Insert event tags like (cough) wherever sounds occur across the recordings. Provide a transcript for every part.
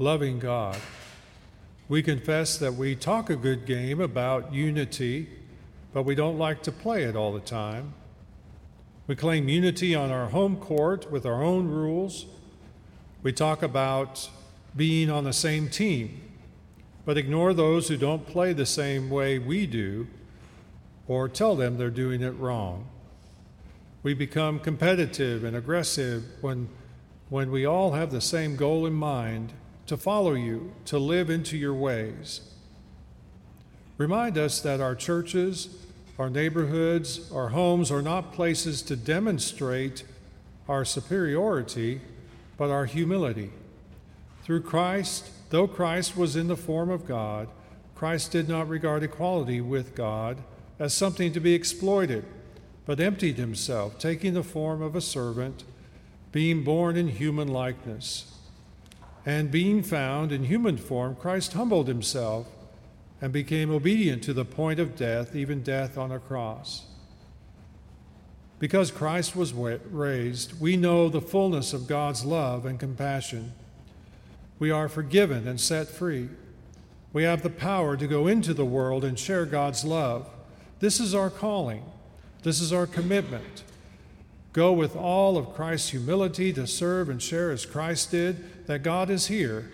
loving God. We confess that we talk a good game about unity, but we don't like to play it all the time. We claim unity on our home court with our own rules. We talk about being on the same team, but ignore those who don't play the same way we do or tell them they're doing it wrong. We become competitive and aggressive when, when we all have the same goal in mind to follow you, to live into your ways. Remind us that our churches, our neighborhoods, our homes are not places to demonstrate our superiority, but our humility. Through Christ, though Christ was in the form of God, Christ did not regard equality with God as something to be exploited, but emptied himself, taking the form of a servant, being born in human likeness. And being found in human form, Christ humbled himself and became obedient to the point of death, even death on a cross. Because Christ was raised, we know the fullness of God's love and compassion. We are forgiven and set free. We have the power to go into the world and share God's love. This is our calling, this is our commitment. Go with all of Christ's humility to serve and share as Christ did, that God is here,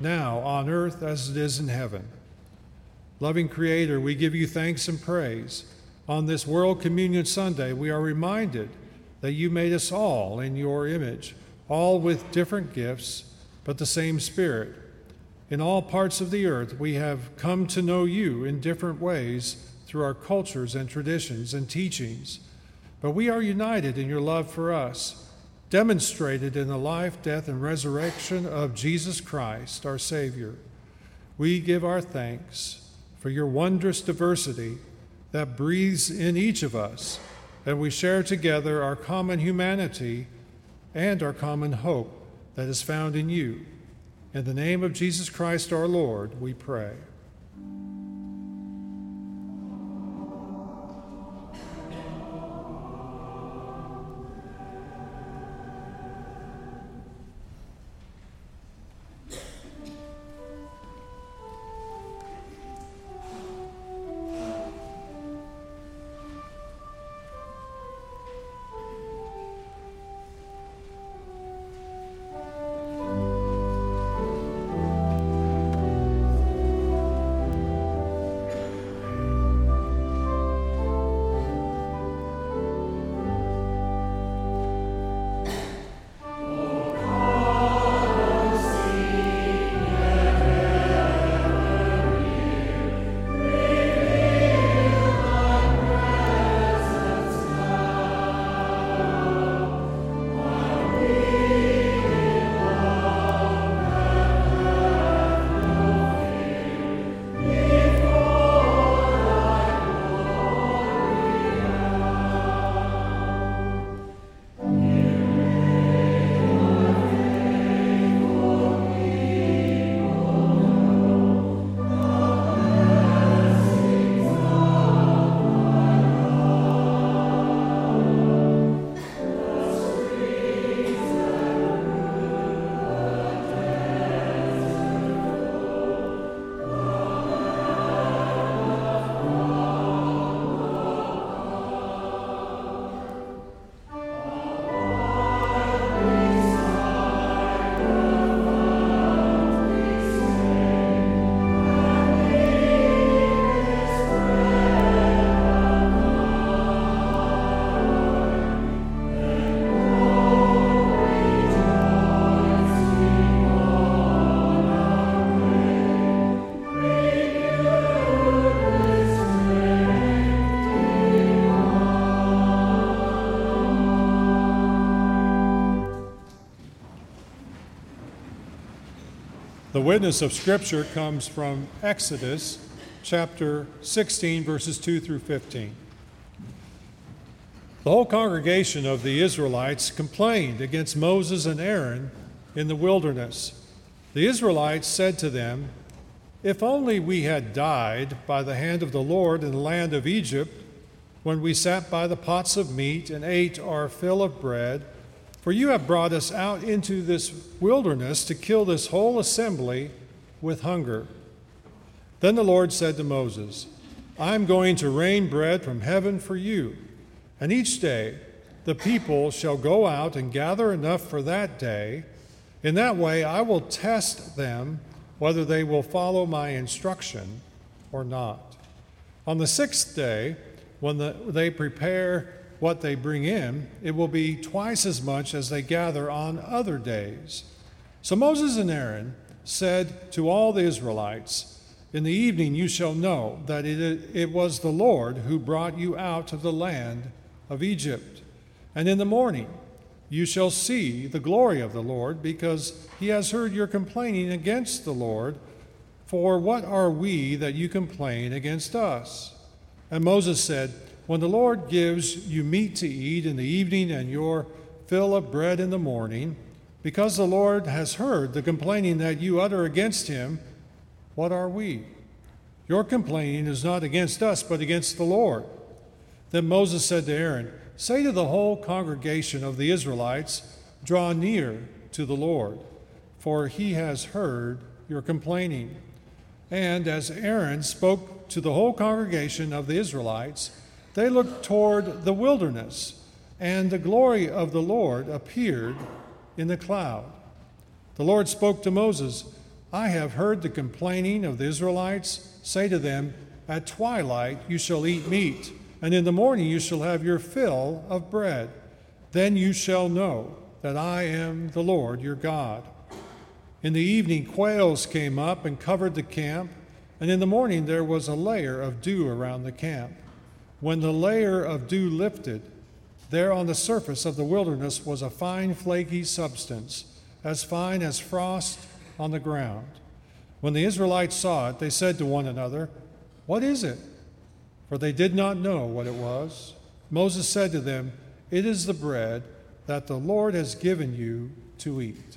now on earth as it is in heaven. Loving Creator, we give you thanks and praise. On this World Communion Sunday, we are reminded that you made us all in your image, all with different gifts, but the same Spirit. In all parts of the earth, we have come to know you in different ways through our cultures and traditions and teachings. But we are united in your love for us, demonstrated in the life, death, and resurrection of Jesus Christ, our Savior. We give our thanks for your wondrous diversity that breathes in each of us, and we share together our common humanity and our common hope that is found in you. In the name of Jesus Christ our Lord, we pray. The witness of Scripture comes from Exodus chapter 16, verses 2 through 15. The whole congregation of the Israelites complained against Moses and Aaron in the wilderness. The Israelites said to them, If only we had died by the hand of the Lord in the land of Egypt, when we sat by the pots of meat and ate our fill of bread For you have brought us out into this wilderness to kill this whole assembly with hunger. Then the Lord said to Moses, I am going to rain bread from heaven for you, and each day the people shall go out and gather enough for that day. In that way I will test them whether they will follow my instruction or not. On the sixth day, when the, they prepare what they bring in, it will be twice as much as they gather on other days. So Moses and Aaron said to all the Israelites, In the evening you shall know that it, it was the Lord who brought you out of the land of Egypt. And in the morning you shall see the glory of the Lord, because he has heard your complaining against the Lord. For what are we that you complain against us? And Moses said, When the Lord gives you meat to eat in the evening and your fill of bread in the morning, because the Lord has heard the complaining that you utter against him, what are we? Your complaining is not against us, but against the Lord. Then Moses said to Aaron, Say to the whole congregation of the Israelites, Draw near to the Lord, for he has heard your complaining. And as Aaron spoke to the whole congregation of the Israelites, they looked toward the wilderness, and the glory of the Lord appeared in the cloud. The Lord spoke to Moses, I have heard the complaining of the Israelites. Say to them, At twilight you shall eat meat and in the morning you shall have your fill of bread. Then you shall know that I am the Lord your God. In the evening, quails came up and covered the camp, and in the morning there was a layer of dew around the camp. When the layer of dew lifted, there on the surface of the wilderness was a fine flaky substance, as fine as frost on the ground. When the Israelites saw it, they said to one another, What is it? for they did not know what it was. Moses said to them, It is the bread that the Lord has given you to eat.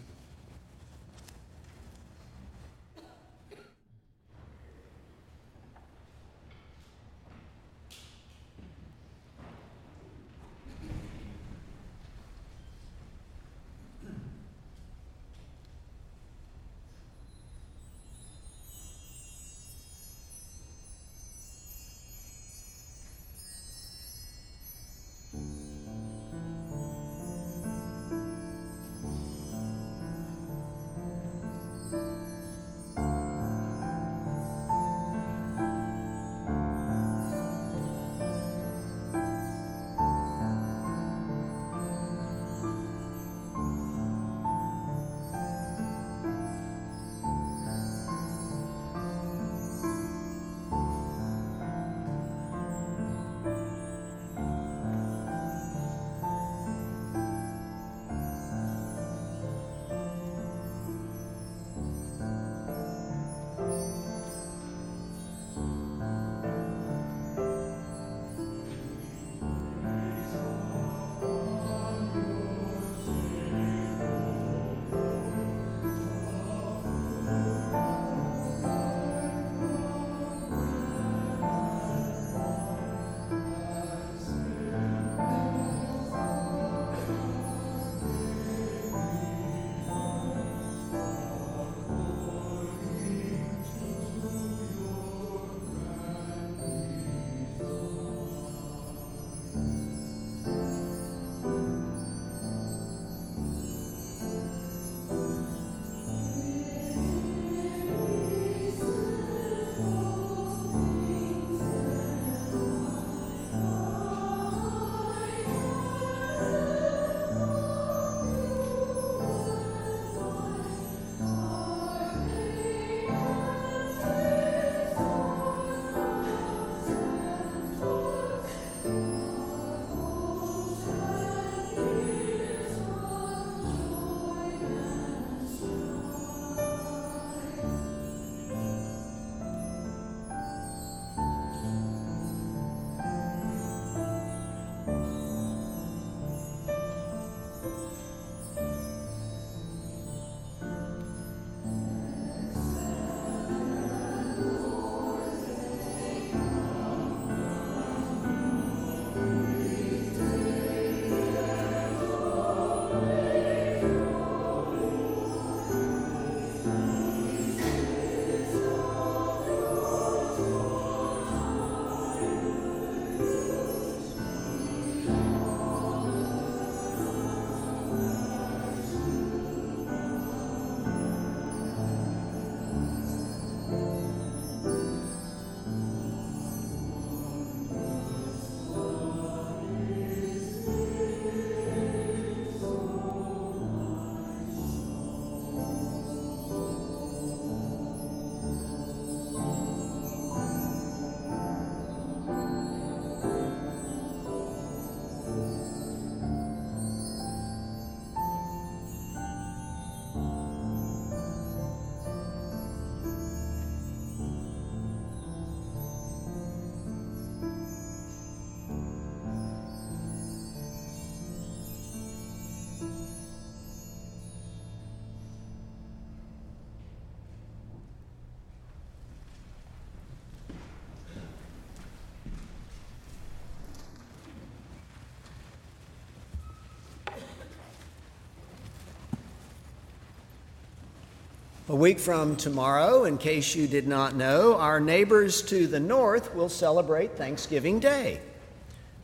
A week from tomorrow, in case you did not know, our neighbors to the north will celebrate Thanksgiving Day.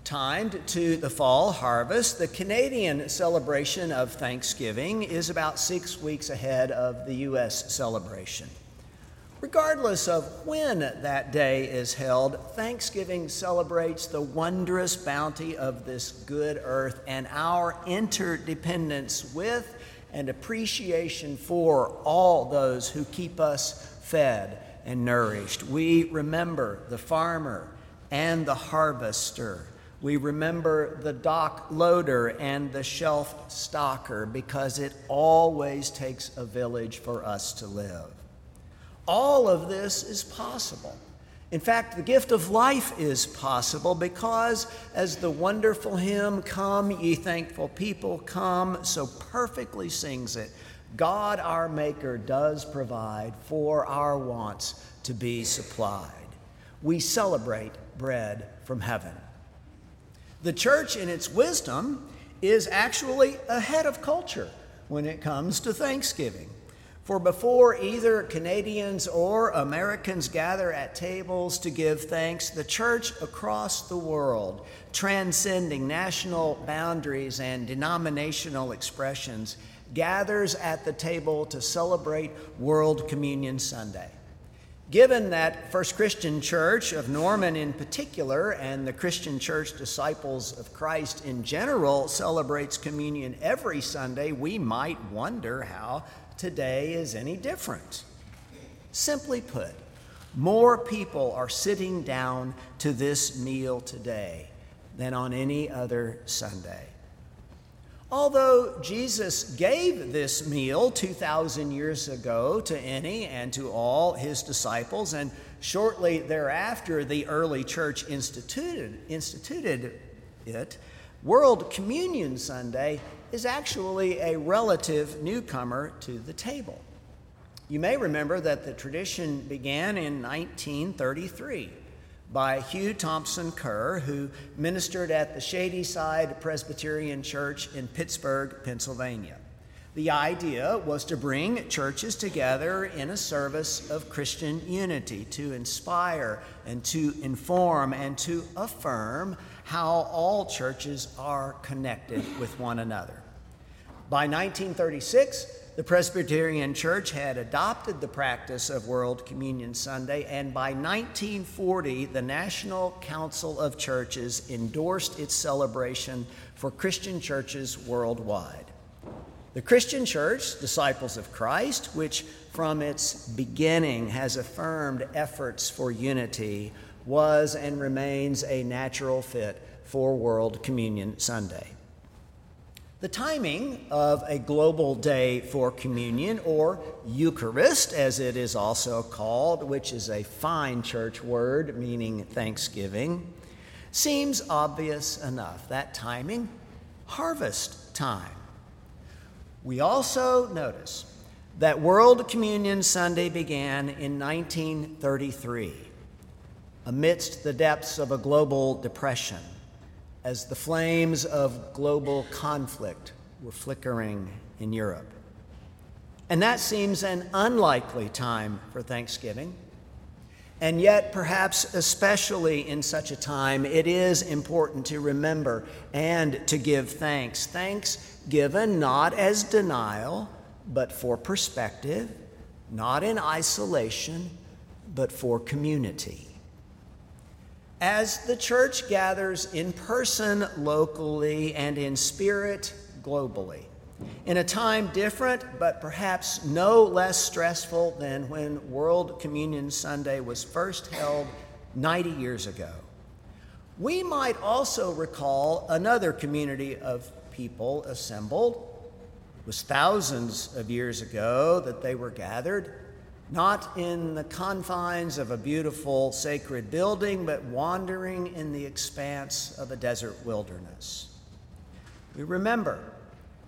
Timed to the fall harvest, the Canadian celebration of Thanksgiving is about six weeks ahead of the U.S. celebration. Regardless of when that day is held, Thanksgiving celebrates the wondrous bounty of this good earth and our interdependence with and appreciation for all those who keep us fed and nourished. We remember the farmer and the harvester. We remember the dock loader and the shelf stocker because it always takes a village for us to live. All of this is possible in fact, the gift of life is possible because, as the wonderful hymn, Come, ye thankful people, come, so perfectly sings it, God our Maker does provide for our wants to be supplied. We celebrate bread from heaven. The church, in its wisdom, is actually ahead of culture when it comes to Thanksgiving. For before either Canadians or Americans gather at tables to give thanks, the church across the world, transcending national boundaries and denominational expressions, gathers at the table to celebrate World Communion Sunday. Given that First Christian Church of Norman in particular and the Christian Church Disciples of Christ in general celebrates communion every Sunday, we might wonder how today is any different. Simply put, more people are sitting down to this meal today than on any other Sunday. Although Jesus gave this meal 2,000 years ago to any and to all his disciples, and shortly thereafter the early church instituted, instituted it, World Communion Sunday is actually a relative newcomer to the table. You may remember that the tradition began in 1933 by Hugh Thompson Kerr, who ministered at the Shadyside Presbyterian Church in Pittsburgh, Pennsylvania. The idea was to bring churches together in a service of Christian unity, to inspire and to inform and to affirm how all churches are connected with one another. By 1936, the Presbyterian Church had adopted the practice of World Communion Sunday, and by 1940, the National Council of Churches endorsed its celebration for Christian churches worldwide. The Christian Church, Disciples of Christ, which from its beginning has affirmed efforts for unity, was and remains a natural fit for World Communion Sunday. The timing of a global day for communion, or Eucharist as it is also called, which is a fine church word meaning thanksgiving, seems obvious enough. That timing, harvest time. We also notice that World Communion Sunday began in 1933 amidst the depths of a global depression as the flames of global conflict were flickering in Europe. And that seems an unlikely time for Thanksgiving. And yet, perhaps especially in such a time, it is important to remember and to give thanks. Thanks given not as denial, but for perspective, not in isolation, but for community as the church gathers in person locally and in spirit globally. In a time different, but perhaps no less stressful than when World Communion Sunday was first held 90 years ago. We might also recall another community of people assembled. It was thousands of years ago that they were gathered not in the confines of a beautiful sacred building, but wandering in the expanse of a desert wilderness. We remember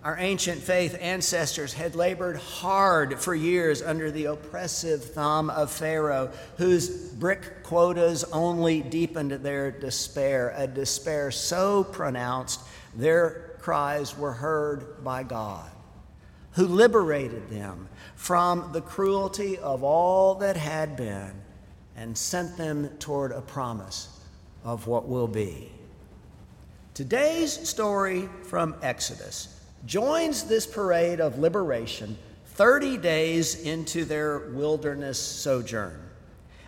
our ancient faith ancestors had labored hard for years under the oppressive thumb of Pharaoh, whose brick quotas only deepened their despair, a despair so pronounced their cries were heard by God who liberated them from the cruelty of all that had been and sent them toward a promise of what will be. Today's story from Exodus joins this parade of liberation 30 days into their wilderness sojourn.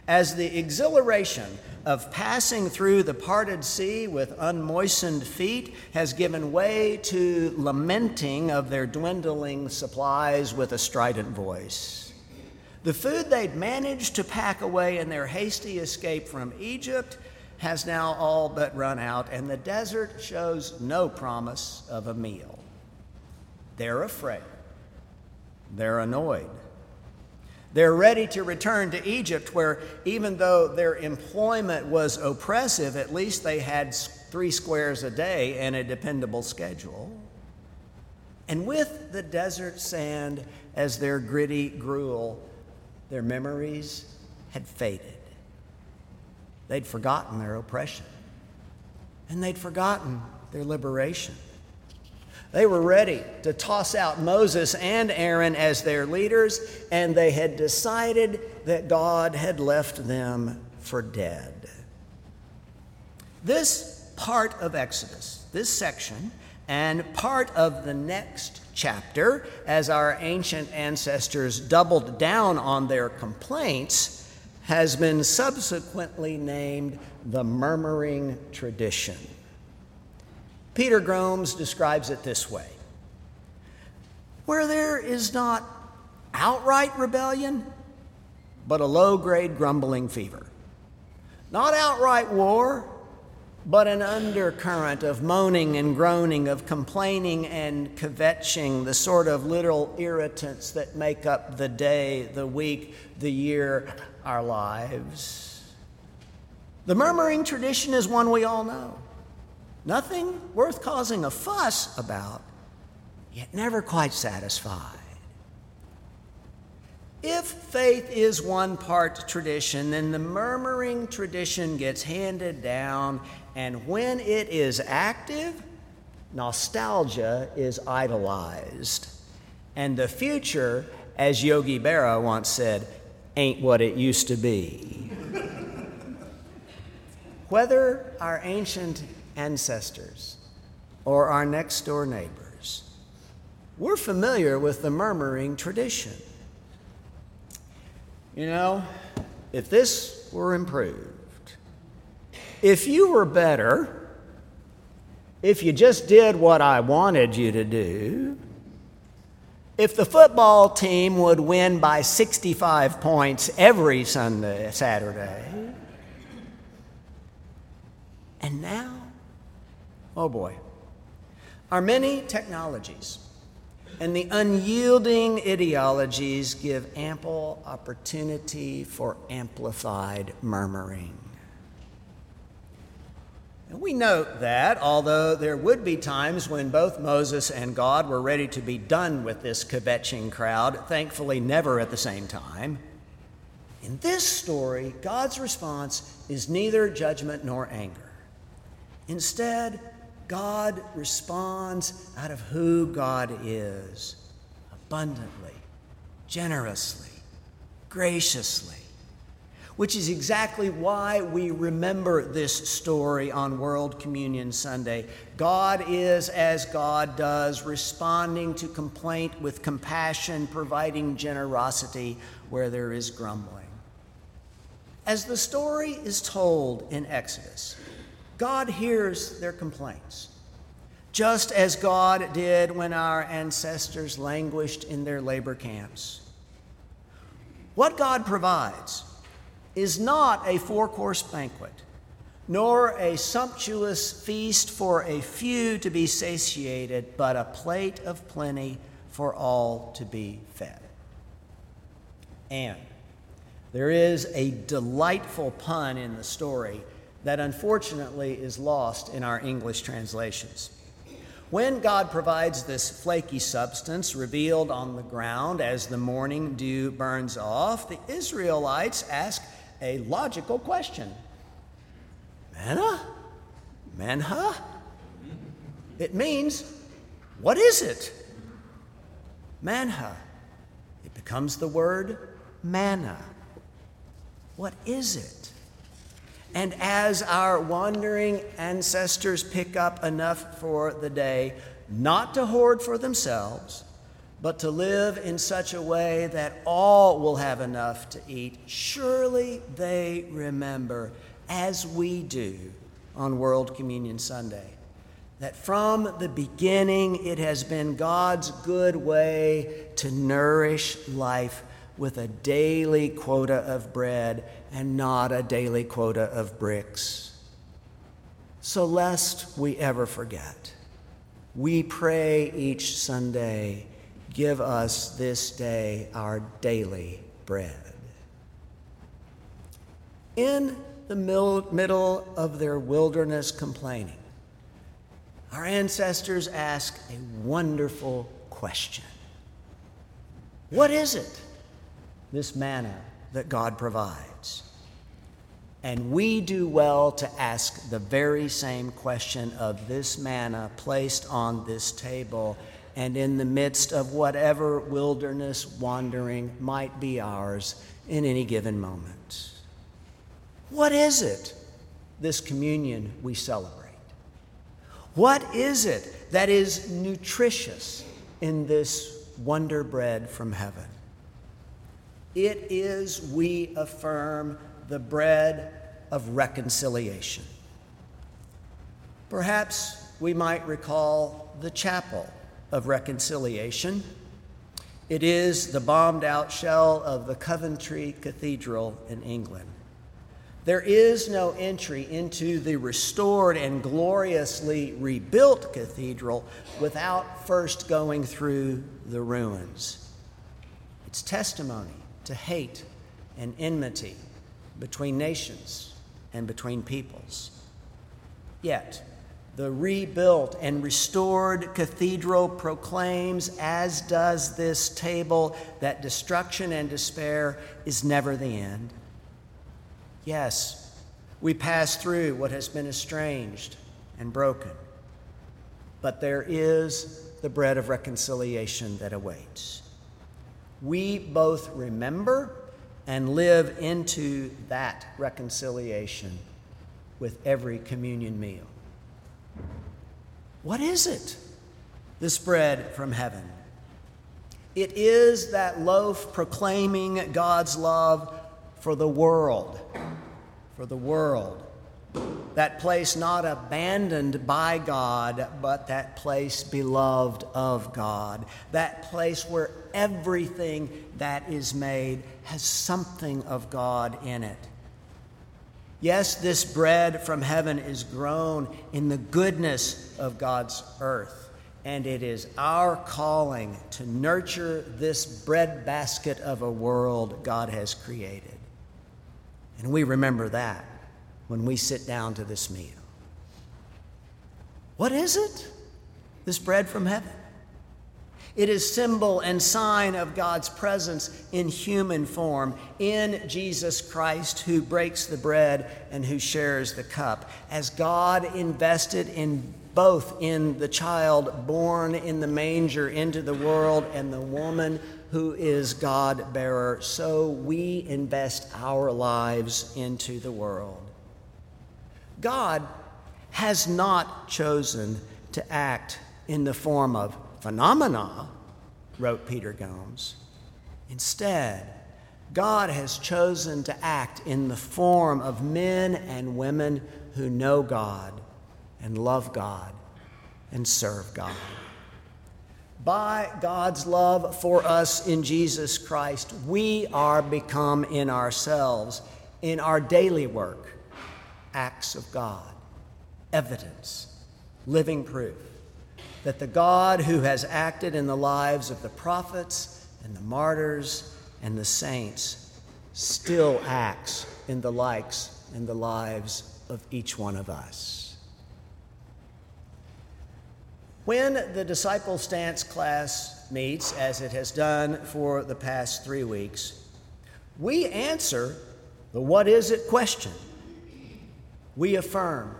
As the exhilaration of passing through the parted sea with unmoistened feet has given way to lamenting of their dwindling supplies with a strident voice. The food they'd managed to pack away in their hasty escape from Egypt has now all but run out, and the desert shows no promise of a meal. They're afraid. They're annoyed. They're ready to return to Egypt, where even though their employment was oppressive, at least they had three squares a day and a dependable schedule. And with the desert sand as their gritty gruel, their memories had faded. They'd forgotten their oppression, and they'd forgotten their liberation. They were ready to toss out Moses and Aaron as their leaders, and they had decided that God had left them for dead. This part of Exodus, this section, and part of the next chapter, as our ancient ancestors doubled down on their complaints, has been subsequently named the murmuring tradition. Peter Gomes describes it this way Where there is not outright rebellion, but a low grade grumbling fever, not outright war, but an undercurrent of moaning and groaning, of complaining and kvetching, the sort of little irritants that make up the day, the week, the year, our lives. The murmuring tradition is one we all know. Nothing worth causing a fuss about, yet never quite satisfied. If faith is one part tradition, then the murmuring tradition gets handed down, and when it is active, nostalgia is idolized. And the future, as Yogi Berra once said, ain't what it used to be. (laughs) Whether our ancient ancestors or our next door neighbors, we're familiar with the murmuring tradition. You know, if this were improved, if you were better, if you just did what I wanted you to do, if the football team would win by 65 points every Sunday, Saturday, and now, oh boy, our many technologies and the unyielding ideologies give ample opportunity for amplified murmuring. And we note that, although there would be times when both Moses and God were ready to be done with this kvetching crowd, thankfully never at the same time, in this story, God's response is neither judgment nor anger. Instead, God responds out of who God is abundantly, generously, graciously which is exactly why we remember this story on World Communion Sunday. God is as God does, responding to complaint with compassion, providing generosity where there is grumbling. As the story is told in Exodus, God hears their complaints, just as God did when our ancestors languished in their labor camps. What God provides is not a four course banquet, nor a sumptuous feast for a few to be satiated, but a plate of plenty for all to be fed. And there is a delightful pun in the story that unfortunately is lost in our English translations. When God provides this flaky substance revealed on the ground as the morning dew burns off, the Israelites ask, a logical question Manna? Manna? It means, what is it? manna. It becomes the word manna. What is it? And as our wandering ancestors pick up enough for the day, not to hoard for themselves, but to live in such a way that all will have enough to eat, surely they remember, as we do on World Communion Sunday, that from the beginning it has been God's good way to nourish life with a daily quota of bread and not a daily quota of bricks. So, lest we ever forget, we pray each Sunday, give us this day our daily bread. In the middle of their wilderness complaining, our ancestors ask a wonderful question What is it? This manna that God provides. And we do well to ask the very same question of this manna placed on this table and in the midst of whatever wilderness wandering might be ours in any given moment. What is it, this communion we celebrate? What is it that is nutritious in this wonder bread from heaven? It is, we affirm, the bread of reconciliation. Perhaps we might recall the chapel of reconciliation. It is the bombed out shell of the Coventry Cathedral in England. There is no entry into the restored and gloriously rebuilt cathedral without first going through the ruins. It's testimony to hate and enmity between nations and between peoples. Yet, the rebuilt and restored cathedral proclaims, as does this table, that destruction and despair is never the end. Yes, we pass through what has been estranged and broken, but there is the bread of reconciliation that awaits we both remember and live into that reconciliation with every communion meal. What is it? This bread from heaven. It is that loaf proclaiming God's love for the world, for the world that place not abandoned by God, but that place beloved of God, that place where everything that is made has something of God in it. Yes, this bread from heaven is grown in the goodness of God's earth, and it is our calling to nurture this bread basket of a world God has created. And we remember that when we sit down to this meal. What is it? This bread from heaven. It is symbol and sign of God's presence in human form in Jesus Christ who breaks the bread and who shares the cup. As God invested in both in the child born in the manger into the world and the woman who is God bearer, so we invest our lives into the world. God has not chosen to act in the form of phenomena, wrote Peter Gomes. Instead, God has chosen to act in the form of men and women who know God and love God and serve God. By God's love for us in Jesus Christ, we are become in ourselves, in our daily work, acts of God, evidence, living proof that the God who has acted in the lives of the prophets and the martyrs and the saints still acts in the likes and the lives of each one of us. When the disciple stance class meets, as it has done for the past three weeks, we answer the what is it question we affirm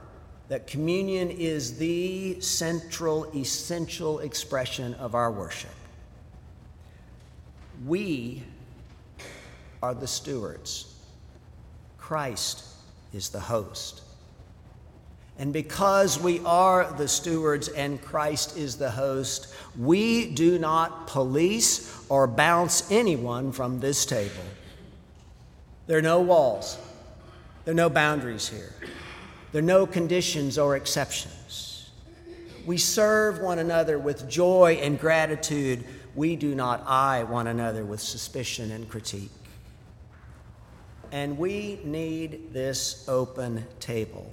that communion is the central, essential expression of our worship. We are the stewards, Christ is the host. And because we are the stewards and Christ is the host, we do not police or bounce anyone from this table. There are no walls, there are no boundaries here, there are no conditions or exceptions. We serve one another with joy and gratitude. We do not eye one another with suspicion and critique. And we need this open table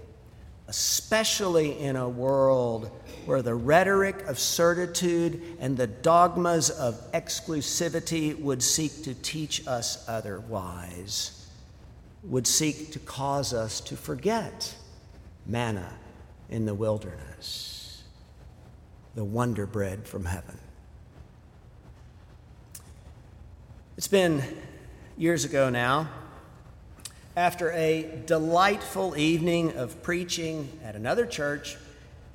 especially in a world where the rhetoric of certitude and the dogmas of exclusivity would seek to teach us otherwise, would seek to cause us to forget manna in the wilderness, the wonder bread from heaven. It's been years ago now after a delightful evening of preaching at another church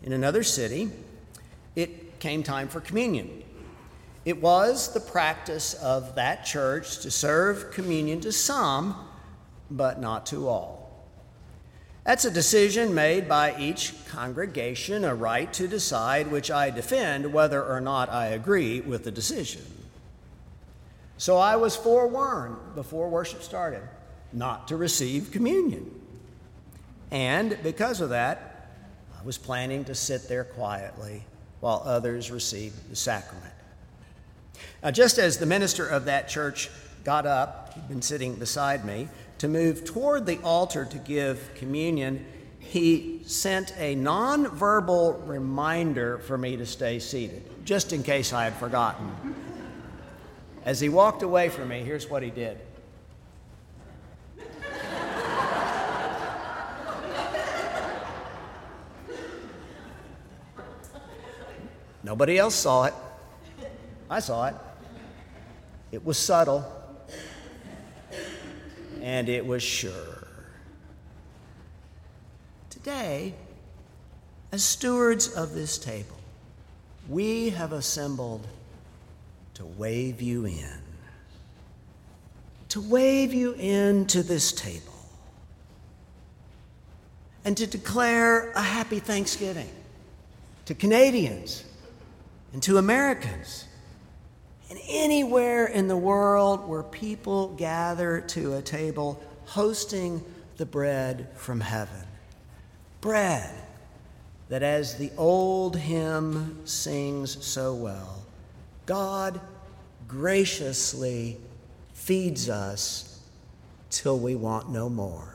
in another city, it came time for communion. It was the practice of that church to serve communion to some, but not to all. That's a decision made by each congregation, a right to decide, which I defend whether or not I agree with the decision. So I was forewarned before worship started not to receive communion. And because of that, I was planning to sit there quietly while others received the sacrament. Now, just as the minister of that church got up, he'd been sitting beside me, to move toward the altar to give communion, he sent a nonverbal reminder for me to stay seated, just in case I had forgotten. As he walked away from me, here's what he did. Nobody else saw it. I saw it. It was subtle, and it was sure. Today, as stewards of this table, we have assembled to wave you in. To wave you into this table and to declare a happy Thanksgiving to Canadians and to Americans. And anywhere in the world where people gather to a table hosting the bread from heaven. Bread that, as the old hymn sings so well, God graciously feeds us till we want no more.